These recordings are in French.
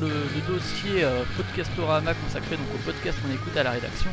dans le, le dossier euh, Podcastorama consacré donc au podcast qu'on écoute à la rédaction,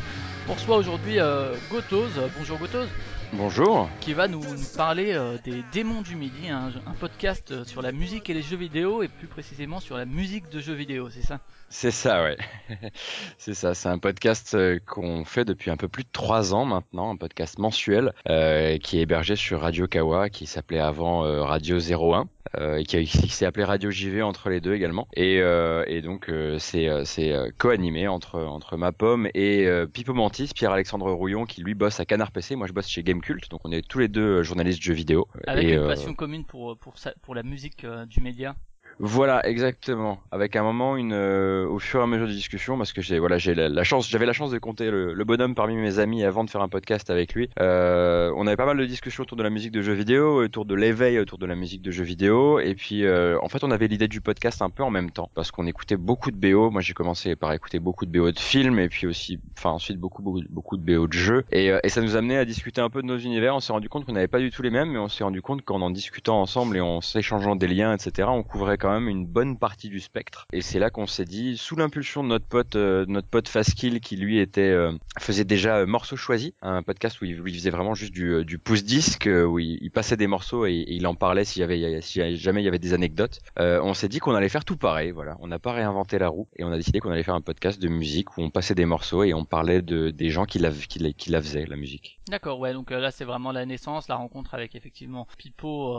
on reçoit aujourd'hui euh, Gotoz. Bonjour Gotoz. Bonjour. Qui va nous, nous parler euh, des Démons du Midi, un, un, podcast sur la musique et les jeux vidéo et plus précisément sur la musique de jeux vidéo, c'est ça? C'est ça, ouais. c'est ça, c'est un podcast qu'on fait depuis un peu plus de trois ans maintenant, un podcast mensuel euh, qui est hébergé sur Radio Kawa, qui s'appelait avant Radio 01. Euh, et qui, qui s'est appelé Radio JV entre les deux également. Et, euh, et donc euh, c'est c'est co-animé entre entre ma pomme et Pipo Mantis Pierre-Alexandre Rouillon qui lui bosse à Canard PC moi je bosse chez Gamecult donc on est tous les deux journalistes de jeux vidéo. Avec et, une passion commune pour pour pour la musique du média voilà, exactement. Avec un moment, une, euh, au fur et à mesure des discussions, parce que j'ai, voilà, j'ai la, chance, j'avais la chance de compter le, le, bonhomme parmi mes amis avant de faire un podcast avec lui. Euh, on avait pas mal de discussions autour de la musique de jeux vidéo, autour de l'éveil autour de la musique de jeux vidéo, et puis euh, en fait, on avait l'idée du podcast un peu en même temps, parce qu'on écoutait beaucoup de BO. Moi, j'ai commencé par écouter beaucoup de BO de films, et puis aussi, enfin ensuite beaucoup, beaucoup, beaucoup de BO de jeux, et, euh, et ça nous amenait à discuter un peu de nos univers. On s'est rendu compte qu'on n'avait pas du tout les mêmes, mais on s'est rendu compte qu'en en discutant ensemble et en s'échangeant des liens, etc., on couvrait quand même une bonne partie du spectre. Et c'est là qu'on s'est dit, sous l'impulsion de notre pote, euh, notre pote Faskill, qui lui était euh, faisait déjà euh, morceaux choisis, un podcast où il, faisait vraiment juste du, du pouce disque, où il, passait des morceaux et, il en parlait s'il y avait, si jamais il y avait des anecdotes. on s'est dit qu'on allait faire tout pareil, voilà. On n'a pas réinventé la roue et on a décidé qu'on allait faire un podcast de musique où on passait des morceaux et on parlait de des gens qui la, qui, la, qui la faisaient la musique. D'accord, ouais. Donc là c'est vraiment la naissance, la rencontre avec effectivement Pipo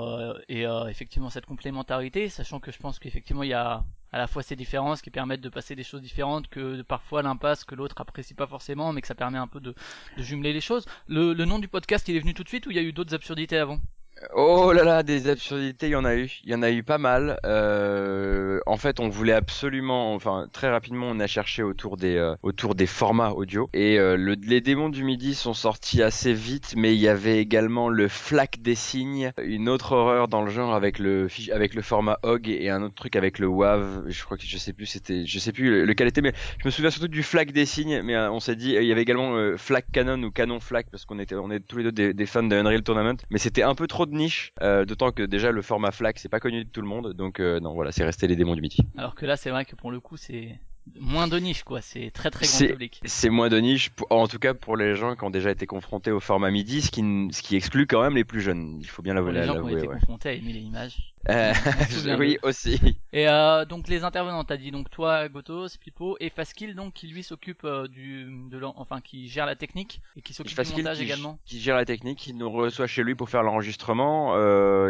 et effectivement cette complémentarité, sachant que pense qu'effectivement il y a à la fois ces différences qui permettent de passer des choses différentes que parfois l'impasse que l'autre apprécie pas forcément mais que ça permet un peu de, de jumeler les choses. Le, le, nom du podcast il est venu tout de suite ou il y a eu d'autres absurdités avant? Oh là là, des absurdités, il y en a eu. Il y en a eu pas mal. Euh, en fait, on voulait absolument, enfin très rapidement, on a cherché autour des euh, autour des formats audio. Et euh, le, les démons du midi sont sortis assez vite, mais il y avait également le flac des signes, une autre horreur dans le genre avec le avec le format OG et un autre truc avec le WAV. Je crois que je sais plus, c'était, je sais plus lequel était, mais je me souviens surtout du flac des signes. Mais on s'est dit, il y avait également flac canon ou canon flac parce qu'on était, on est tous les deux des, des fans de Unreal Tournament, mais c'était un peu trop de niche, euh, d'autant que déjà le format FLAC c'est pas connu de tout le monde, donc euh, non voilà c'est resté les démons du midi. Alors que là c'est vrai que pour le coup c'est moins de niche quoi, c'est très très grand public. C'est moins de niche, en tout cas pour les gens qui ont déjà été confrontés au format midi, ce qui, ce qui exclut quand même les plus jeunes, il faut bien l'avouer. Les gens qui ont été ouais. confrontés à aimer les images. Euh, oui aussi. Et euh, donc les intervenants, t'as dit donc toi Gotos, Pipo et Faskill donc qui lui s'occupe euh, du de enfin qui gère la technique et qui s'occupe du montage qui, également. Qui gère la technique, qui nous reçoit chez lui pour faire l'enregistrement,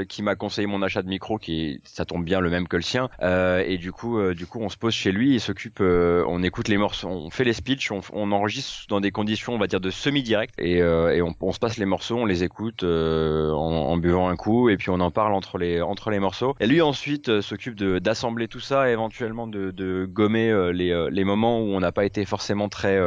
qui m'a conseillé mon achat de micro qui ça tombe bien le même que le sien et du coup du coup on se pose chez lui, il s'occupe, on écoute les morceaux, on fait les speeches, on, on, enregistre dans des conditions on va dire de semi-direct et, et on, on, se passe les morceaux, on les écoute en, en, buvant un coup et puis on en parle entre les entre les morceaux. Et lui ensuite euh, s'occupe d'assembler tout ça, et éventuellement de, gommer euh, les, euh, les moments où on n'a pas été forcément très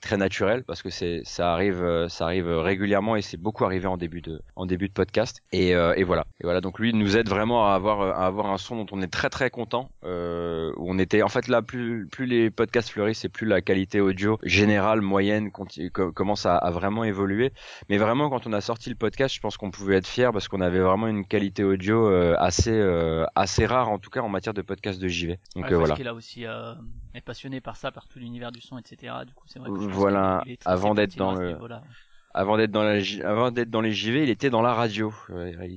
très naturel parce que c'est ça arrive ça arrive régulièrement et c'est beaucoup arrivé en début de en début de podcast. Et, et voilà. Et voilà donc lui nous aide vraiment à avoir à avoir un son dont on est très très content où on était en fait là plus plus les podcasts fleurissent et plus la qualité audio générale moyenne commence à, à, vraiment évoluer. Mais vraiment quand on a sorti le podcast je pense qu'on pouvait être fier parce qu'on avait vraiment une qualité audio euh, assez euh, assez rare en tout cas en matière de podcast de JV donc ouais, voilà. qu'il a aussi est passionné par ça par tout l'univers du son etc du coup c'est vrai que voilà, avant d'être dans le, avant d'être dans la, avant d'être dans les JV, il était dans la radio.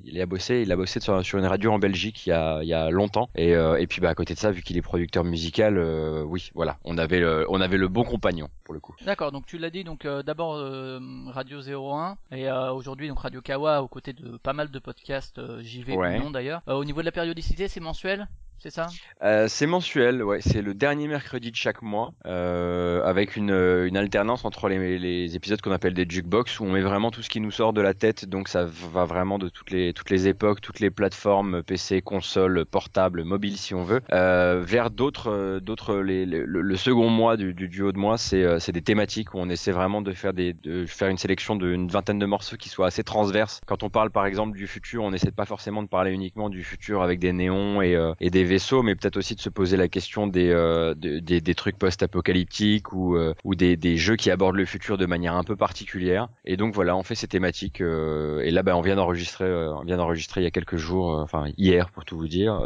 Il a bossé, il a bossé sur, sur une radio en Belgique il y a, il y a longtemps. Et, euh, et puis bah à côté de ça, vu qu'il est producteur musical, euh, oui, voilà, on avait le, on avait le bon compagnon pour le coup. D'accord, donc tu l'as dit, donc euh, d'abord euh, Radio 01 et euh, aujourd'hui donc Radio Kawa aux côtés de pas mal de podcasts JV ouais. non d'ailleurs. au niveau de la périodicité, c'est mensuel? C'est ça? Euh, C'est mensuel, ouais. C'est le dernier mercredi de chaque mois, euh, avec une, une, alternance entre les, les épisodes qu'on appelle des jukebox, où on met vraiment tout ce qui nous sort de la tête. Donc ça va vraiment de toutes les toutes les époques, toutes les plateformes, PC, console, portable, mobile si on veut, euh, vers d'autres d'autres les, le, le, second mois du, du duo de mois, c'est c'est des thématiques où on essaie vraiment de faire des de faire une sélection d'une vingtaine de morceaux qui soient assez transverses. Quand on parle par exemple du futur, on essaie pas forcément de parler uniquement du futur avec des néons et, et des vaisseaux, mais peut-être aussi de se poser la question des euh, des, des, des, trucs post-apocalyptiques ou euh, ou des, des jeux qui abordent le futur de manière un peu particulière. Et donc voilà, on fait ces thématiques. et là, ben, on vient d'enregistrer, on vient d'enregistrer il y a quelques jours, enfin hier pour tout vous dire,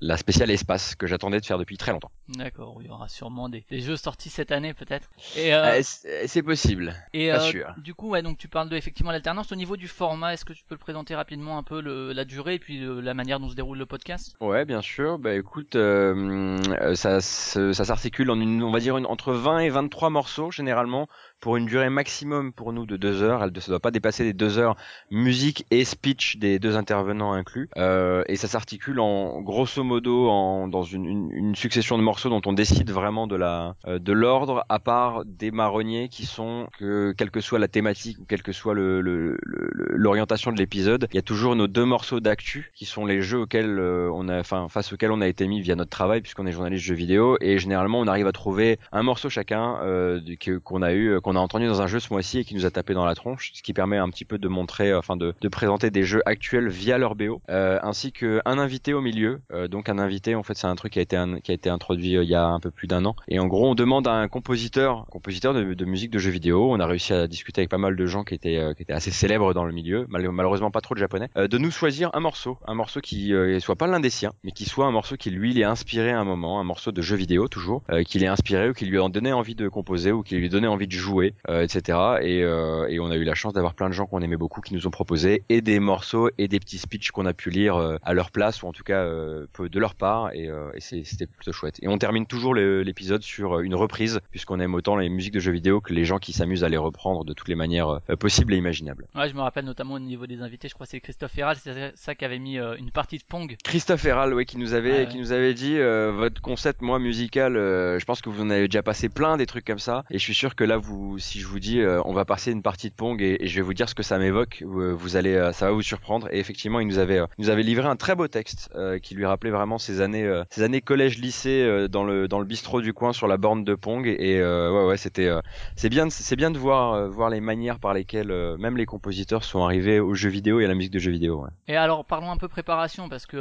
la spéciale espace que j'attendais de faire depuis très longtemps. D'accord, il y aura sûrement des, des jeux sortis cette année peut-être. Et c'est possible. Et pas sûr. du coup, ouais, donc tu parles de effectivement l'alternance au niveau du format. Est-ce que tu peux le présenter rapidement un peu le, la durée et puis la manière dont se déroule le podcast? Ouais, bien sûr. Bah écoute, euh, ça, ça, s'articule en une, on va dire entre 20 et 23 morceaux généralement pour une durée maximum pour nous de deux heures. Elle ne doit pas dépasser les deux heures musique et speech des deux intervenants inclus. Euh, et ça s'articule en grosso modo en, dans une, une, une, succession de morceaux dont on décide vraiment de la euh, de l'ordre, à part des marronniers qui sont que quelle que soit la thématique ou quelle que soit l'orientation le, le, de l'épisode, il y a toujours nos deux morceaux d'actu qui sont les jeux auxquels euh, on a, enfin face auxquels on a été mis via notre travail puisqu'on est journaliste jeux vidéo et généralement on arrive à trouver un morceau chacun euh, qu'on a eu qu'on a entendu dans un jeu ce mois-ci et qui nous a tapé dans la tronche, ce qui permet un petit peu de montrer, euh, enfin de, de présenter des jeux actuels via leur BO, euh, ainsi qu'un invité au milieu. Euh, donc un invité, en fait, c'est un truc qui a été qui a été introduit il y a un peu plus d'un an. Et en gros, on demande à un compositeur, compositeur de, de, musique de jeux vidéo, on a réussi à discuter avec pas mal de gens qui étaient qui étaient assez célèbres dans le milieu, malheureusement pas trop de japonais, de nous choisir un morceau, un morceau qui soit pas l'un des siens, mais qui soit un morceau qui lui l'ait inspiré à un moment, un morceau de jeu vidéo toujours, qui l'ait inspiré ou qui lui a donné envie de composer ou qui lui donnait envie de jouer euh, etc. Et, euh, et, on a eu la chance d'avoir plein de gens qu'on aimait beaucoup qui nous ont proposé et des morceaux et des petits speeches qu'on a pu lire euh, à leur place ou en tout cas de leur part et, et c'était plutôt chouette. Et on termine toujours l'épisode sur une reprise puisqu'on aime autant les musiques de jeux vidéo que les gens qui s'amusent à les reprendre de toutes les manières possibles et imaginables. Ouais, je me rappelle notamment au niveau des invités, je crois que c'est Christophe Herral, c'est ça qui avait mis une partie de Pong. Christophe Herral, ouais, qui nous avait, qui nous avait dit votre concept moi musical, je pense que vous en avez déjà passé plein des trucs comme ça et je suis sûr que là vous, si je vous dis euh, on va passer une partie de Pong et, je vais vous dire ce que ça m'évoque, euh, vous, allez, euh, ça va vous surprendre. Et effectivement, il nous avait, nous avait livré un très beau texte qui lui rappelait vraiment ses années, ses années collège-lycée dans le dans le bistrot du coin sur la borne de Pong. Et ouais, ouais, c'était, c'est bien, c'est bien de voir voir les manières par lesquelles même les compositeurs sont arrivés aux jeux vidéo et à la musique de jeux vidéo. Et alors, parlons un peu préparation parce que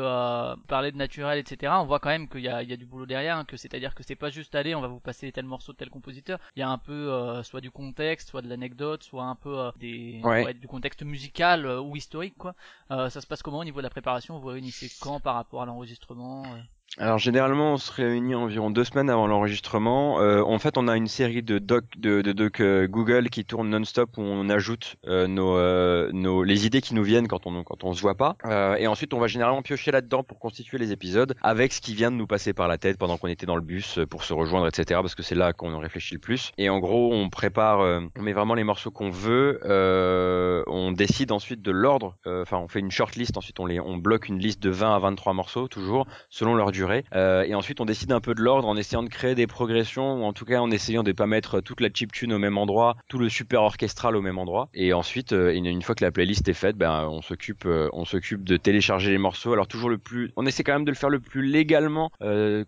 parler de naturel, etc. On voit quand même qu'il y a, il y a du boulot derrière, hein, que c'est-à-dire que c'est pas juste aller, on va vous passer tel morceau de tel compositeur. Il y a un peu soit du contexte, soit de l'anecdote, soit un peu euh, des du contexte musical euh, ou historique quoi. Euh, ça se passe comment au niveau de la préparation? Vous réunissez quand par rapport à l'enregistrement alors généralement on se réunit environ deux semaines avant l'enregistrement. Euh, en fait on a une série de docs de, de docs euh, Google qui tournent non-stop où on ajoute euh, nos, euh, nos les idées qui nous viennent quand on quand on se voit pas. et ensuite on va généralement piocher là-dedans pour constituer les épisodes avec ce qui vient de nous passer par la tête pendant qu'on était dans le bus pour se rejoindre etc. Parce que c'est là qu'on réfléchit le plus. Et en gros on prépare, on met vraiment les morceaux qu'on veut. on décide ensuite de l'ordre. Enfin on fait une shortlist ensuite on les on bloque une liste de 20 à 23 morceaux toujours selon leur durée euh, et ensuite, on décide un peu de l'ordre en essayant de créer des progressions, ou en tout cas en essayant de pas mettre toute la chiptune au même endroit, tout le super orchestral au même endroit. Et ensuite, euh, une, fois que la playlist est faite, ben on s'occupe, euh, on s'occupe de télécharger les morceaux. Alors toujours le plus, on essaie quand même de le faire le plus légalement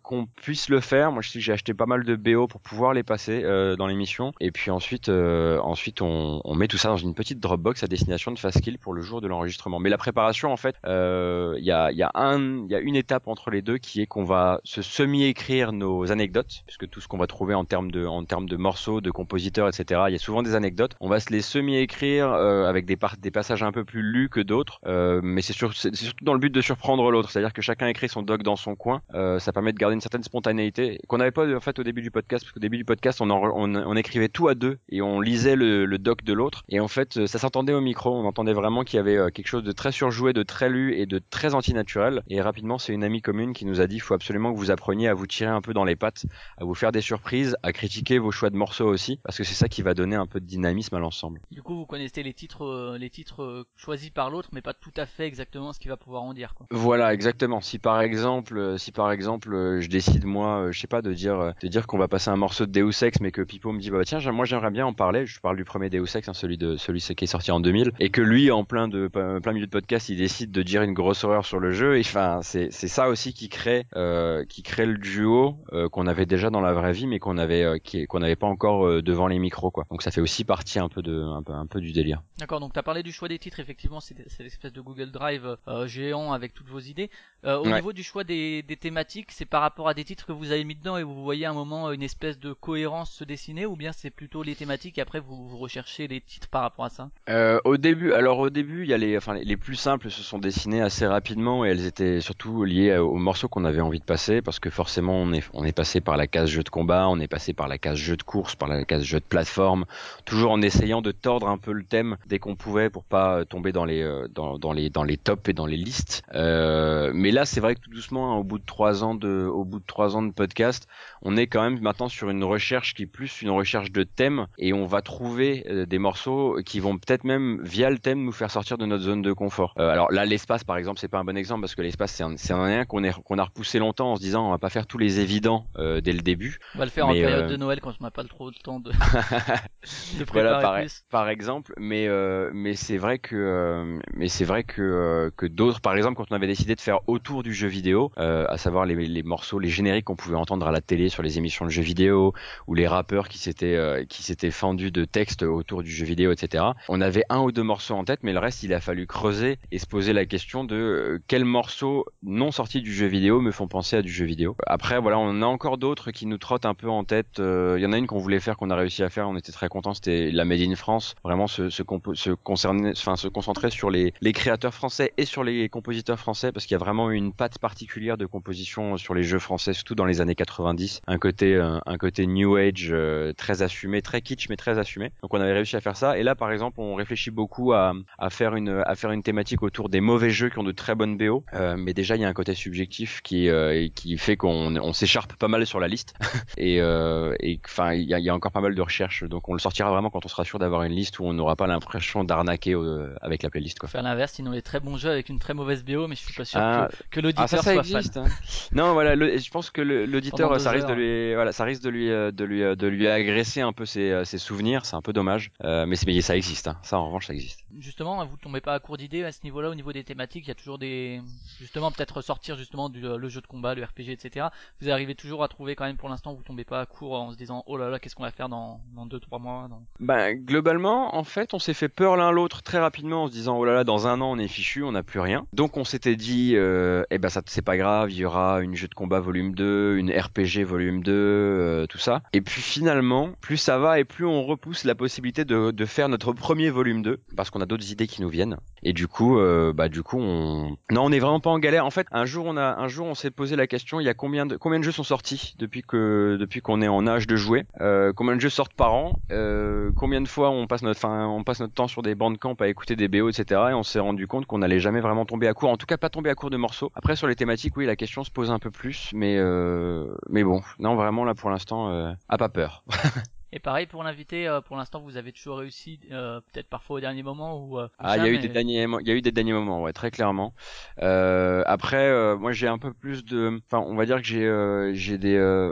qu'on puisse le faire. Moi, je sais que j'ai acheté pas mal de BO pour pouvoir les passer dans l'émission. Et puis ensuite, ensuite, on, met tout ça dans une petite Dropbox à destination de Fastkill pour le jour de l'enregistrement. Mais la préparation, en fait, il y a, il y a une étape entre les deux qui qu'on va se semi-écrire nos anecdotes, puisque tout ce qu'on va trouver en termes de, en termes de morceaux, de compositeurs, etc. Il y a souvent des anecdotes. On va se les semi-écrire euh, avec des, passages un peu plus lus que d'autres, euh, mais c'est surtout dans le but de surprendre l'autre, c'est-à-dire que chacun écrit son doc dans son coin. Euh, ça permet de garder une certaine spontanéité qu'on n'avait pas en fait au début du podcast, parce qu'au début du podcast on, écrivait tout à deux et on lisait le, le doc de l'autre, et en fait ça s'entendait au micro, on entendait vraiment qu'il y avait quelque chose de très surjoué, de très lu et de très antinaturel. Et rapidement c'est une amie commune qui nous a dit il faut absolument que vous appreniez à vous tirer un peu dans les pattes, à vous faire des surprises, à critiquer vos choix de morceaux aussi, parce que c'est ça qui va donner un peu de dynamisme à l'ensemble. Du coup, vous connaissez les titres, euh, les titres euh, choisis par l'autre, mais pas tout à fait exactement ce qu'il va pouvoir en dire. Quoi. Voilà, exactement. Si par exemple, euh, si par exemple, je décide moi, je sais pas, de dire, de dire qu'on va passer un morceau de Deus Ex, mais que Pipo me dit bah tiens, moi j'aimerais bien en parler. Je parle du premier Deus Ex, hein, celui de celui qui est sorti en 2000, et que lui, en plein de plein milieu de podcast, il décide de dire une grosse horreur sur le jeu. Et enfin, c'est c'est ça aussi qui crée crée euh, qui crée le duo euh, qu'on avait déjà dans la vraie vie, mais qu'on avait euh, qu'on n'avait pas encore euh, devant les micros, quoi. Donc ça fait aussi partie un peu de un peu, un peu du délire. D'accord, donc tu as parlé du choix des titres, effectivement, c'est l'espèce de Google Drive euh, géant avec toutes vos idées. Euh, au Ouais. niveau du choix des, des thématiques, c'est par rapport à des titres que vous avez mis dedans et vous voyez à un moment une espèce de cohérence se dessiner, ou bien c'est plutôt les thématiques et après vous, vous recherchez les titres par rapport à ça? Euh, au début, alors au début, il y a les, enfin les plus simples se sont dessinées assez rapidement et elles étaient surtout liées aux morceaux qu'on avait envie de passer parce que forcément on est, on est passé par la case jeu de combat, on est passé par la case jeu de course, par la case jeu de plateforme, toujours en essayant de tordre un peu le thème dès qu'on pouvait pour pas euh, tomber dans les, euh, dans, les, dans les tops et dans les listes. Euh, mais là, c'est vrai que tout doucement, hein, au bout de trois ans de, au bout de trois ans de podcast, on est quand même maintenant sur une recherche qui est plus une recherche de thème et on va trouver des morceaux qui vont peut-être même via le thème nous faire sortir de notre zone de confort. Alors là l'espace par exemple c'est pas un bon exemple parce que l'espace c'est un, c'est un lien qu'on est qu'on a repoussé longtemps en se disant on va pas faire tous les évidents euh, dès le début. On va le faire Mais, en période euh, de Noël quand on n'a pas trop le temps de, de Voilà, préparer par, plus. par exemple, mais euh, mais c'est vrai que mais c'est vrai que que d'autres, par exemple, quand on avait décidé de faire autour du jeu vidéo, à savoir les, les morceaux, les génériques qu'on pouvait entendre à la télé sur les émissions de jeux vidéo, ou les rappeurs qui s'étaient qui s'étaient fendus de textes autour du jeu vidéo, etc. On avait un ou deux morceaux en tête, mais le reste, il a fallu creuser et se poser la question de quels morceaux non sortis du jeu vidéo me font penser à du jeu vidéo. Après, voilà, on a encore d'autres qui nous trottent un peu en tête. Euh, Il y en a une qu'on voulait faire, qu'on a réussi à faire, on était très contents, c'était la Made in France. Vraiment se, se, concerner, enfin se concentrer sur les, les créateurs français et sur les compositeurs français, parce qu'il y a vraiment une patte particulière de composition sur les jeux français, surtout dans les années 90. Un côté, euh, un côté new age euh, très assumé, très kitsch mais très assumé. Donc on avait réussi à faire ça. Et là, par exemple, on réfléchit beaucoup à, à faire une, à faire une thématique autour des mauvais jeux qui ont de très bonnes BO. Euh, mais déjà, il y a un côté subjectif qui, euh, qui fait qu'on on s'écharpe pas mal sur la liste. et euh, et enfin, il y a, il y a encore pas mal de recherches. Donc on le sortira vraiment quand on sera sûr d'avoir une liste où on n'aura pas l'impression d'arnaquer euh, avec la playlist. Quoi. Faire l'inverse, sinon les très bons jeux avec une très mauvaise BO, mais je suis pas sûr Ah, que, que l'auditeur Ah ça ça soit existe. hein. Non voilà, le- je pense que l'auditeur ça risque de lui voilà, ça risque de lui de lui de lui agresser un peu ses, ses souvenirs, c'est un peu dommage. Euh, mais mais ça existe hein. Ça en revanche ça existe. Justement, vous tombez pas à court d'idées à ce niveau-là, au niveau des thématiques, il y a toujours des, justement peut-être sortir justement du le jeu de combat, le RPG, etc. Vous arrivez toujours à trouver quand même pour l'instant, vous tombez pas à court en se disant oh là là, qu'est-ce qu'on va faire dans dans deux trois mois. Dans... Ben globalement en fait on s'est fait peur l'un l'autre très rapidement en se disant oh là là dans un an on est fichu, on n'a plus rien. Donc on s'était dit euh, eh ben ça c'est pas grave, il y aura une jeu de combat volume 2, une RPG volume 2, euh, tout ça. Et puis finalement plus ça va et plus on repousse la possibilité de, de faire notre premier volume 2 parce qu'on a d'autres idées qui nous viennent. Et du coup, euh, bah du coup, on non, on n'est vraiment pas en galère. En fait, un jour, on a un jour, s'est posé la question il y a combien de combien de jeux sont sortis depuis que depuis qu'on est en âge de jouer? Euh, Combien de jeux sortent par an? Euh, Combien de fois on passe notre fin, on passe notre temps sur des bandes camp à écouter des BO, etc. Et on s'est rendu compte qu'on n'allait jamais vraiment tomber à court. En tout cas, pas tomber à court de morceaux. Après, sur les thématiques, oui, la question se pose un peu plus, mais euh, mais bon, non, vraiment là pour l'instant, euh, a pas peur. Et pareil pour l'invité, euh, pour l'instant vous avez toujours réussi, euh, peut-être parfois au dernier moment ou. euh, Ah, il y a eu des derniers, il y a eu des derniers moments, ouais, très clairement. Après, moi, j'ai un peu plus de, enfin, on va dire que j'ai, j'ai des,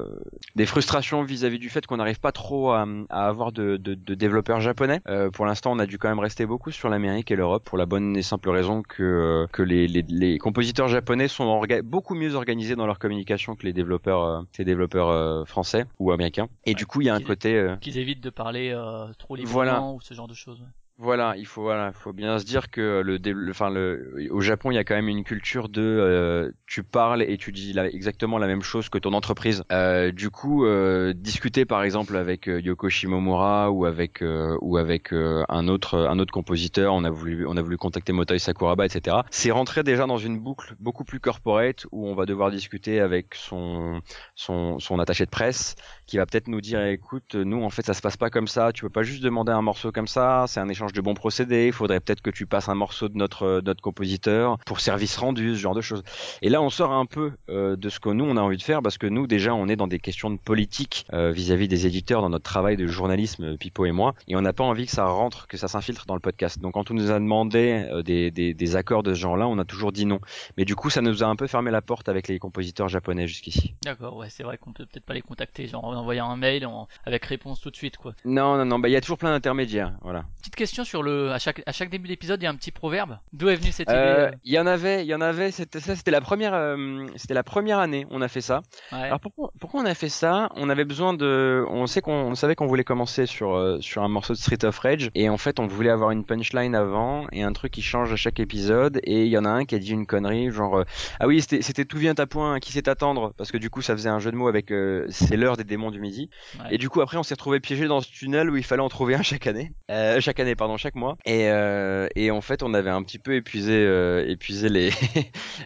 des frustrations vis-à-vis du fait qu'on n'arrive pas trop à, à avoir de, de, de développeurs japonais. Pour l'instant, on a dû quand même rester beaucoup sur l'Amérique et l'Europe pour la bonne et simple raison que que les, les, les compositeurs japonais sont beaucoup mieux organisés dans leur communication que les développeurs, que les développeurs français ou américains. Et Ouais, du coup, il y a un côté Qu'ils évitent de parler euh, trop librement Voilà. ou ce genre de choses. Voilà, il faut voilà, faut bien se dire que le, dé- le- enfin le, au Japon, il y a quand même une culture de euh, tu parles et tu dis la- exactement la même chose que ton entreprise. Euh, du coup, euh, discuter par exemple avec euh, Yoko Shimomura ou avec euh, ou avec euh, un autre un autre compositeur, on a voulu on a voulu contacter Motoi Sakuraba, etc. C'est rentrer déjà dans une boucle beaucoup plus corporate où on va devoir discuter avec son son son attaché de presse qui va peut-être nous dire écoute nous en fait ça se passe pas comme ça tu peux pas juste demander un morceau comme ça c'est un échange de bons procédés il faudrait peut-être que tu passes un morceau de notre euh, notre compositeur pour service rendu ce genre de choses. Et là on sort un peu euh, de ce que nous on a envie de faire parce que nous déjà on est dans des questions de politique euh, vis-à-vis des éditeurs dans notre travail de journalisme Pipo et moi et on n'a pas envie que ça rentre que ça s'infiltre dans le podcast. Donc quand on nous a demandé euh, des, des des accords de ce genre là on a toujours dit non. Mais du coup ça nous a un peu fermé la porte avec les compositeurs japonais jusqu'ici. D'accord, ouais, c'est vrai qu'on peut peut-être pas les contacter, genre en envoyant un mail en- avec réponse tout de suite, quoi. non non non bah il y a toujours plein d'intermédiaires voilà. Petite question question sur le. À chaque, à chaque début d'épisode, il y a un petit proverbe. D'où est venue cette idée Euh, euh Il y en avait, il y en avait. C'était ça, c'était la première, euh, c'était la première année. On a fait ça. ouais. Alors pourquoi, pourquoi on a fait ça? On avait besoin de, on sait qu'on on savait qu'on voulait commencer sur euh, sur un morceau de Street of Rage et en fait on voulait avoir une punchline avant et un truc qui change à chaque épisode et il y en a un qui a dit une connerie genre euh, ah oui c'était c'était tout vient à point qui sait attendre? Parce que du coup ça faisait un jeu de mots avec euh, c'est l'heure des démons du midi Ouais. et du coup après on s'est retrouvé piégé dans ce tunnel où il fallait en trouver un chaque année euh, chaque année pardon chaque mois. Et euh, et en fait on avait un petit peu épuisé euh, épuisé les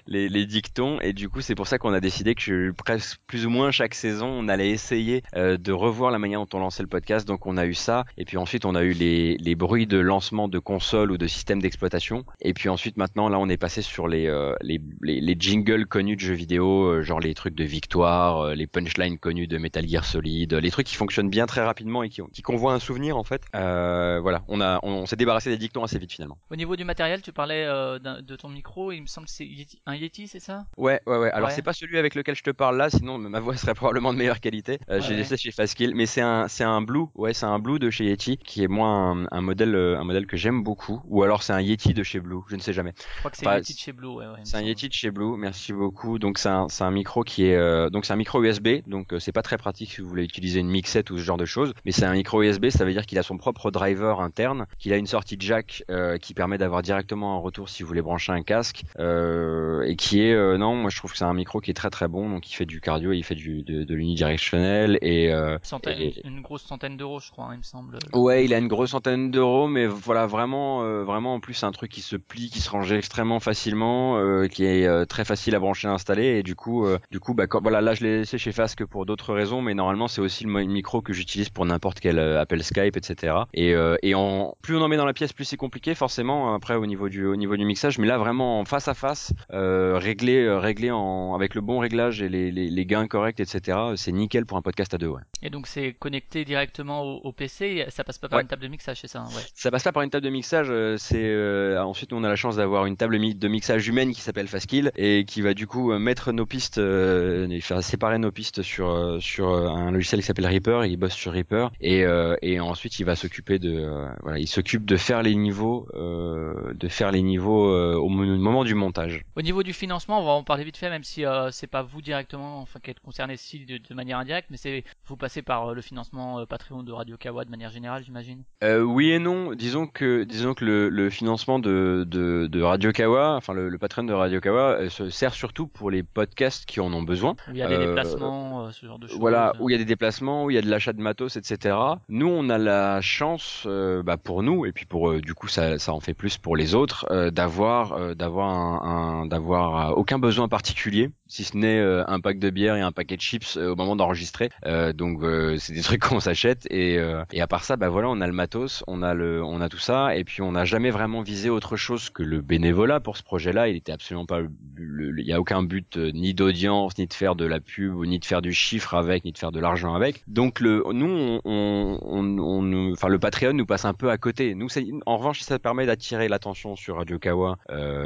les, dictons. Et du coup c'est pour ça qu'on a décidé que presque plus ou moins chaque saison on allait essayer euh, de revoir la manière dont on lançait le podcast. Donc on a eu ça. Et puis ensuite on a eu les, les bruits de lancement de consoles ou de systèmes d'exploitation. Et puis ensuite maintenant là on est passé sur les les, les, les jingles connus de jeux vidéo genre les trucs de victoire les punchlines connus de Metal Gear Solid les trucs qui fonctionnent bien très rapidement et qui, qui convoient un souvenir en fait. Voilà. On a on, s'est débarrassé des dictons assez vite finalement Au niveau du matériel, tu parlais euh, de ton micro. Il me semble que c'est Yeti- un Yeti, c'est ça? Ouais, ouais, ouais. Alors Ouais. c'est pas celui avec lequel je te parle là, sinon ma voix serait probablement de meilleure qualité. Euh, Ouais, J'ai ouais. laissé chez Fastkill, mais c'est un, c'est un Blue. Ouais, c'est un Blue de chez Yeti, qui est moi un, un modèle, euh, un modèle que j'aime beaucoup. Ou alors c'est un Yeti de chez Blue, je ne sais jamais. Je crois que c'est un Yeti de chez Blue. Ouais, ouais, C'est un. Yeti de chez Blue. Merci beaucoup. Donc c'est un, c'est un micro qui est, euh, donc c'est un micro USB. Donc euh, c'est pas très pratique si vous voulez utiliser une mixette ou ce genre de choses. Mais c'est un micro USB, ça veut dire qu'il a son propre driver interne, qu'il a une sortie jack euh, qui permet d'avoir directement un retour si vous voulez brancher un casque, euh, et qui est, euh, non, moi je trouve que c'est un micro qui est très très bon. Donc il fait du cardio, il fait du de, de l'unidirectionnel et euh, Centaine- et- Une grosse centaine d'euros, je crois, hein, il me semble. Ouais, il a une grosse centaine d'euros, mais voilà, vraiment, euh, vraiment, en plus, c'est un truc qui se plie, qui se range extrêmement facilement, euh, qui est euh, très facile à brancher, à installer, et du coup, euh, du coup, bah, quand- voilà, là, je l'ai laissé chez Fast que pour d'autres raisons, mais normalement, c'est aussi le micro que j'utilise pour n'importe quel appel Skype, etc. Et, euh, et en plus on en met dans la pièce, plus c'est compliqué, forcément, après au niveau du au niveau du mixage, mais là, vraiment, en face à face, euh, réglé, euh, réglé en avec le bon réglage et les, les, les gains corrects, etc. C'est nickel pour un podcast à deux, ouais. Et donc c'est connecté directement au, au PC. Ça passe pas par Ouais. une table de mixage, c'est ça hein, ouais. Ça passe pas par une table de mixage, euh, c'est euh, ensuite on a la chance d'avoir une table de mixage humaine qui s'appelle Fastkill et qui va du coup euh, mettre nos pistes, euh, et faire séparer nos pistes sur sur un logiciel qui s'appelle Reaper, il bosse sur Reaper et euh, et ensuite il va s'occuper de euh, voilà, il s'occupe de faire les niveaux euh, de faire les niveaux euh, au mo- moment du montage. Au niveau du financement, on va en parler vite fait, même si euh, c'est pas vous directement, enfin qui êtes concerné si de, de manière indirecte, mais c'est vous passez par euh, le financement Patreon de Radio Kawa de manière générale, j'imagine. Oui et non. Disons que, disons que le, le financement de, de, de Radio Kawa, enfin le, le patron de Radio Kawa, se sert surtout pour les podcasts qui en ont besoin. Où il y a des déplacements, ce genre de choses. Voilà, où il y a des déplacements, où il y a de l'achat de matos, etc. Nous, on a la chance, bah, pour nous, et puis pour euh, du coup, ça, en fait plus pour les autres, euh, d'avoir, euh, d'avoir un, d'avoir aucun besoin particulier, si ce n'est euh, un pack de bière et un paquet de chips euh, au moment d'enregistrer. Euh, donc, euh, c'est des trucs qu'on s'achète et, euh, et à part ça, bah voilà, on a le matos, on a le, on a tout ça, et puis on n'a jamais vraiment visé autre chose que le bénévolat pour ce projet-là. Il était absolument pas, il y a aucun but euh, ni d'audience, ni de faire de la pub, ni de faire du chiffre avec, ni de faire de l'argent avec. Donc le, nous, on, on, enfin le Patreon nous passe un peu à côté. Nous, en revanche, ça permet d'attirer l'attention sur Radio Kawa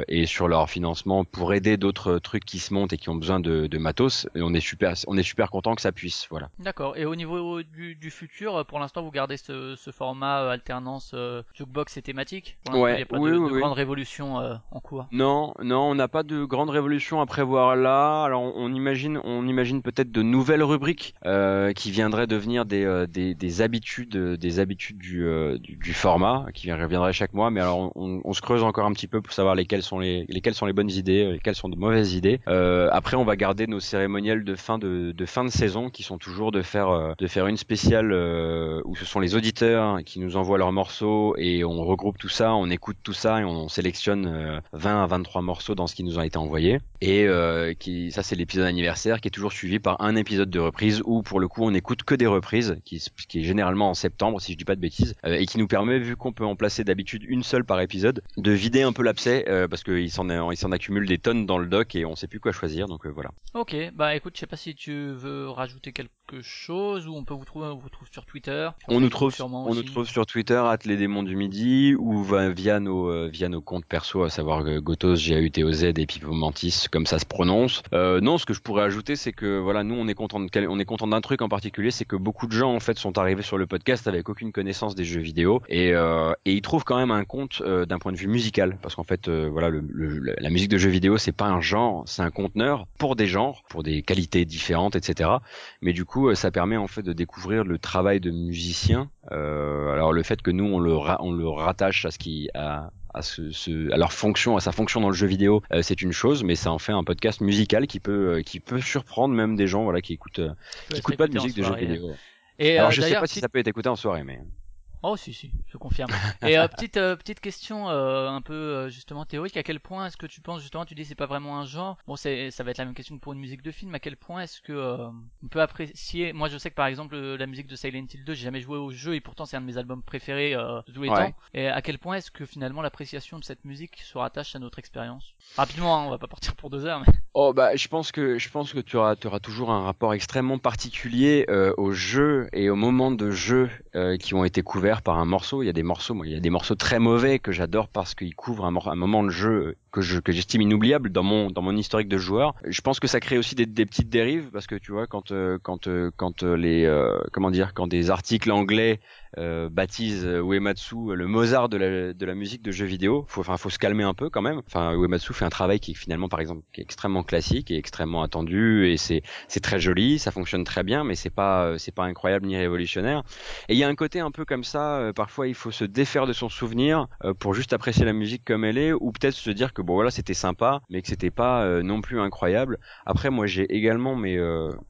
et sur leur financement pour aider d'autres trucs qui se montent et qui ont besoin de, de matos. Et on est super, on est super content que ça puisse, voilà. D'accord. Et au niveau du, du futur, pour l'instant, vous gardez ce, ce format euh, alternance euh, jukebox et thématique? Pour Ouais, il n'y a pas oui, de, oui, de oui. grande révolution euh, en cours. Non, non, on n'a pas de grande révolution à prévoir là. Alors on, on imagine, on imagine peut-être de nouvelles rubriques qui viendraient devenir des, des, des habitudes, des habitudes du, du, du format, qui reviendraient chaque mois. Mais alors on, on se creuse encore un petit peu pour savoir lesquelles sont les, lesquelles sont les bonnes idées, lesquelles sont de mauvaises idées. Euh, après, on va garder nos cérémoniels de fin de, de fin de saison, qui sont toujours de faire, euh, de faire une spéciale euh, où ce sont les auditeurs qui nous envoient leurs morceaux et on regroupe tout ça, on écoute tout ça et on sélectionne euh, 20 à 23 morceaux dans ce qui nous a été envoyé. Et euh, qui, ça, c'est l'épisode anniversaire qui est toujours suivi par un épisode de reprise où pour le coup on n'écoute que des reprises, qui, qui est généralement en septembre si je dis pas de bêtises, euh, et qui nous permet, vu qu'on peut en placer d'habitude une seule par épisode, de vider un peu l'abcès euh, parce qu'il s'en s'en accumule des tonnes dans le doc et on sait plus quoi choisir. Donc euh, voilà. Ok. Bah écoute, je sais pas si tu veux rajouter quelque chose ou on peut vous trouver, on vous trouve sur Twitter sur On nous trouve, sûrement on nous trouve sur Twitter, at les démons du midi, ou via nos, euh, via nos comptes perso, à savoir euh, Gotos, G-A-U-T-O-Z et Pipo Mantis, comme ça se prononce. Euh, non, ce que je pourrais ajouter, c'est que voilà, nous, on est content de, quel- on est content d'un truc en particulier, c'est que beaucoup de gens, en fait, sont arrivés sur le podcast avec aucune connaissance des jeux vidéo, et, euh, et ils trouvent quand même un compte euh, d'un point de vue musical, parce qu'en fait, euh, voilà, le, le- la musique de jeux vidéo, c'est pas un genre, c'est un conteneur pour des genres, pour des qualités différentes, etc. Mais du coup, euh, ça permet en fait de découvrir le travail de musicien. Euh, alors le fait que nous on le ra- on le rattache à ce qui à à, ce, ce- à leur fonction, à sa fonction dans le jeu vidéo, euh, c'est une chose, mais ça en fait un podcast musical qui peut euh, qui peut surprendre même des gens voilà qui écoutent euh, qui écoutent pas de musique de jeux soirée. vidéo. Et Alors euh, je sais pas si ça peut être écouté en soirée, mais Oh si si, je confirme. Et euh, petite euh, petite question euh, un peu justement théorique, à quel point est-ce que tu penses justement, tu dis c'est pas vraiment un genre? Bon c'est ça va être la même question que pour une musique de film. À quel point est-ce que on peut apprécier? Moi je sais que par exemple la musique de Silent Hill 2, j'ai jamais joué au jeu et pourtant c'est un de mes albums préférés de tous les Ouais. temps. Et à quel point est-ce que finalement l'appréciation de cette musique se rattache à notre expérience? Rapidement, hein, on va pas partir pour deux heures. Mais... Oh bah je pense que je pense que tu auras, tu auras toujours un rapport extrêmement particulier aux jeux et aux moments de jeu qui ont été couverts par un morceau. Il y a des morceaux, moi, il y a des morceaux très mauvais que j'adore parce qu'ils couvrent un, moment de jeu que je que j'estime inoubliable dans mon dans mon historique de joueur. Je pense que ça crée aussi des, petites dérives parce que tu vois quand euh, quand euh, quand euh, les comment dire quand des articles anglais euh, baptisent euh, Uematsu euh, le Mozart de la, de la musique de jeux vidéo. Faut, enfin, faut se calmer un peu quand même. Enfin, Uematsu fait un travail qui est finalement, par exemple, qui est extrêmement classique et extrêmement attendu et c'est c'est très joli, ça fonctionne très bien, mais c'est pas euh, c'est pas incroyable ni révolutionnaire. Et il y a un côté un peu comme ça. euh, parfois, il faut se défaire de son souvenir euh, pour juste apprécier la musique comme elle est, ou peut-être se dire que bon voilà, c'était sympa, mais que c'était pas euh, non plus incroyable. Après, moi, j'ai également mes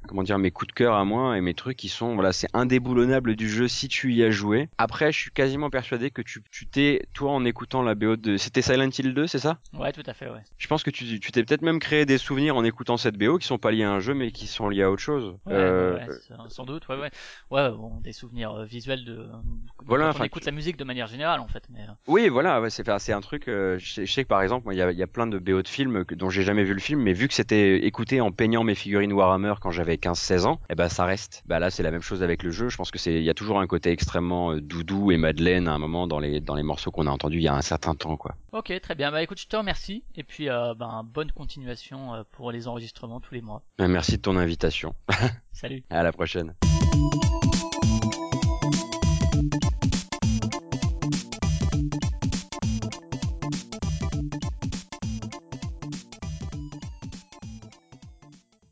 comment dire mes coups de cœur à moi et mes trucs qui sont voilà, c'est indéboulonnable du jeu si tu y as joué. Après, je suis quasiment persuadé que tu tu t'es toi en écoutant la BO de c'était Silent Hill 2, c'est ça? Ouais, tout à fait, ouais. Je pense que tu t'es peut-être même créé des souvenirs en écoutant cette BO qui sont pas liés à un jeu mais qui sont liés à autre chose. Ouais, Euh, ouais, sans- doute, ouais, ouais. Ouais, bon, des souvenirs euh, visuels de. Voilà, enfin, on écoute la musique de manière générale, en fait. Mais euh, Oui, voilà, ouais, c'est un truc. euh, je, sais, je sais que par exemple, il y a, il y a plein de BO de films que, dont j'ai jamais vu le film, mais vu que c'était écouté en peignant mes figurines Warhammer quand j'avais 15-16 ans, et ben ça reste. Bah là, c'est la même chose avec le jeu. Je pense que c'est, il y a toujours un côté extrêmement euh, doudou et Madeleine à un moment dans les dans les morceaux qu'on a entendus il y a un certain temps, quoi. ok, très bien. Bah écoute, je te remercie. Et puis, euh, ben, bonne continuation euh, pour les enregistrements tous les mois. Merci de ton invitation. Salut. À la prochaine.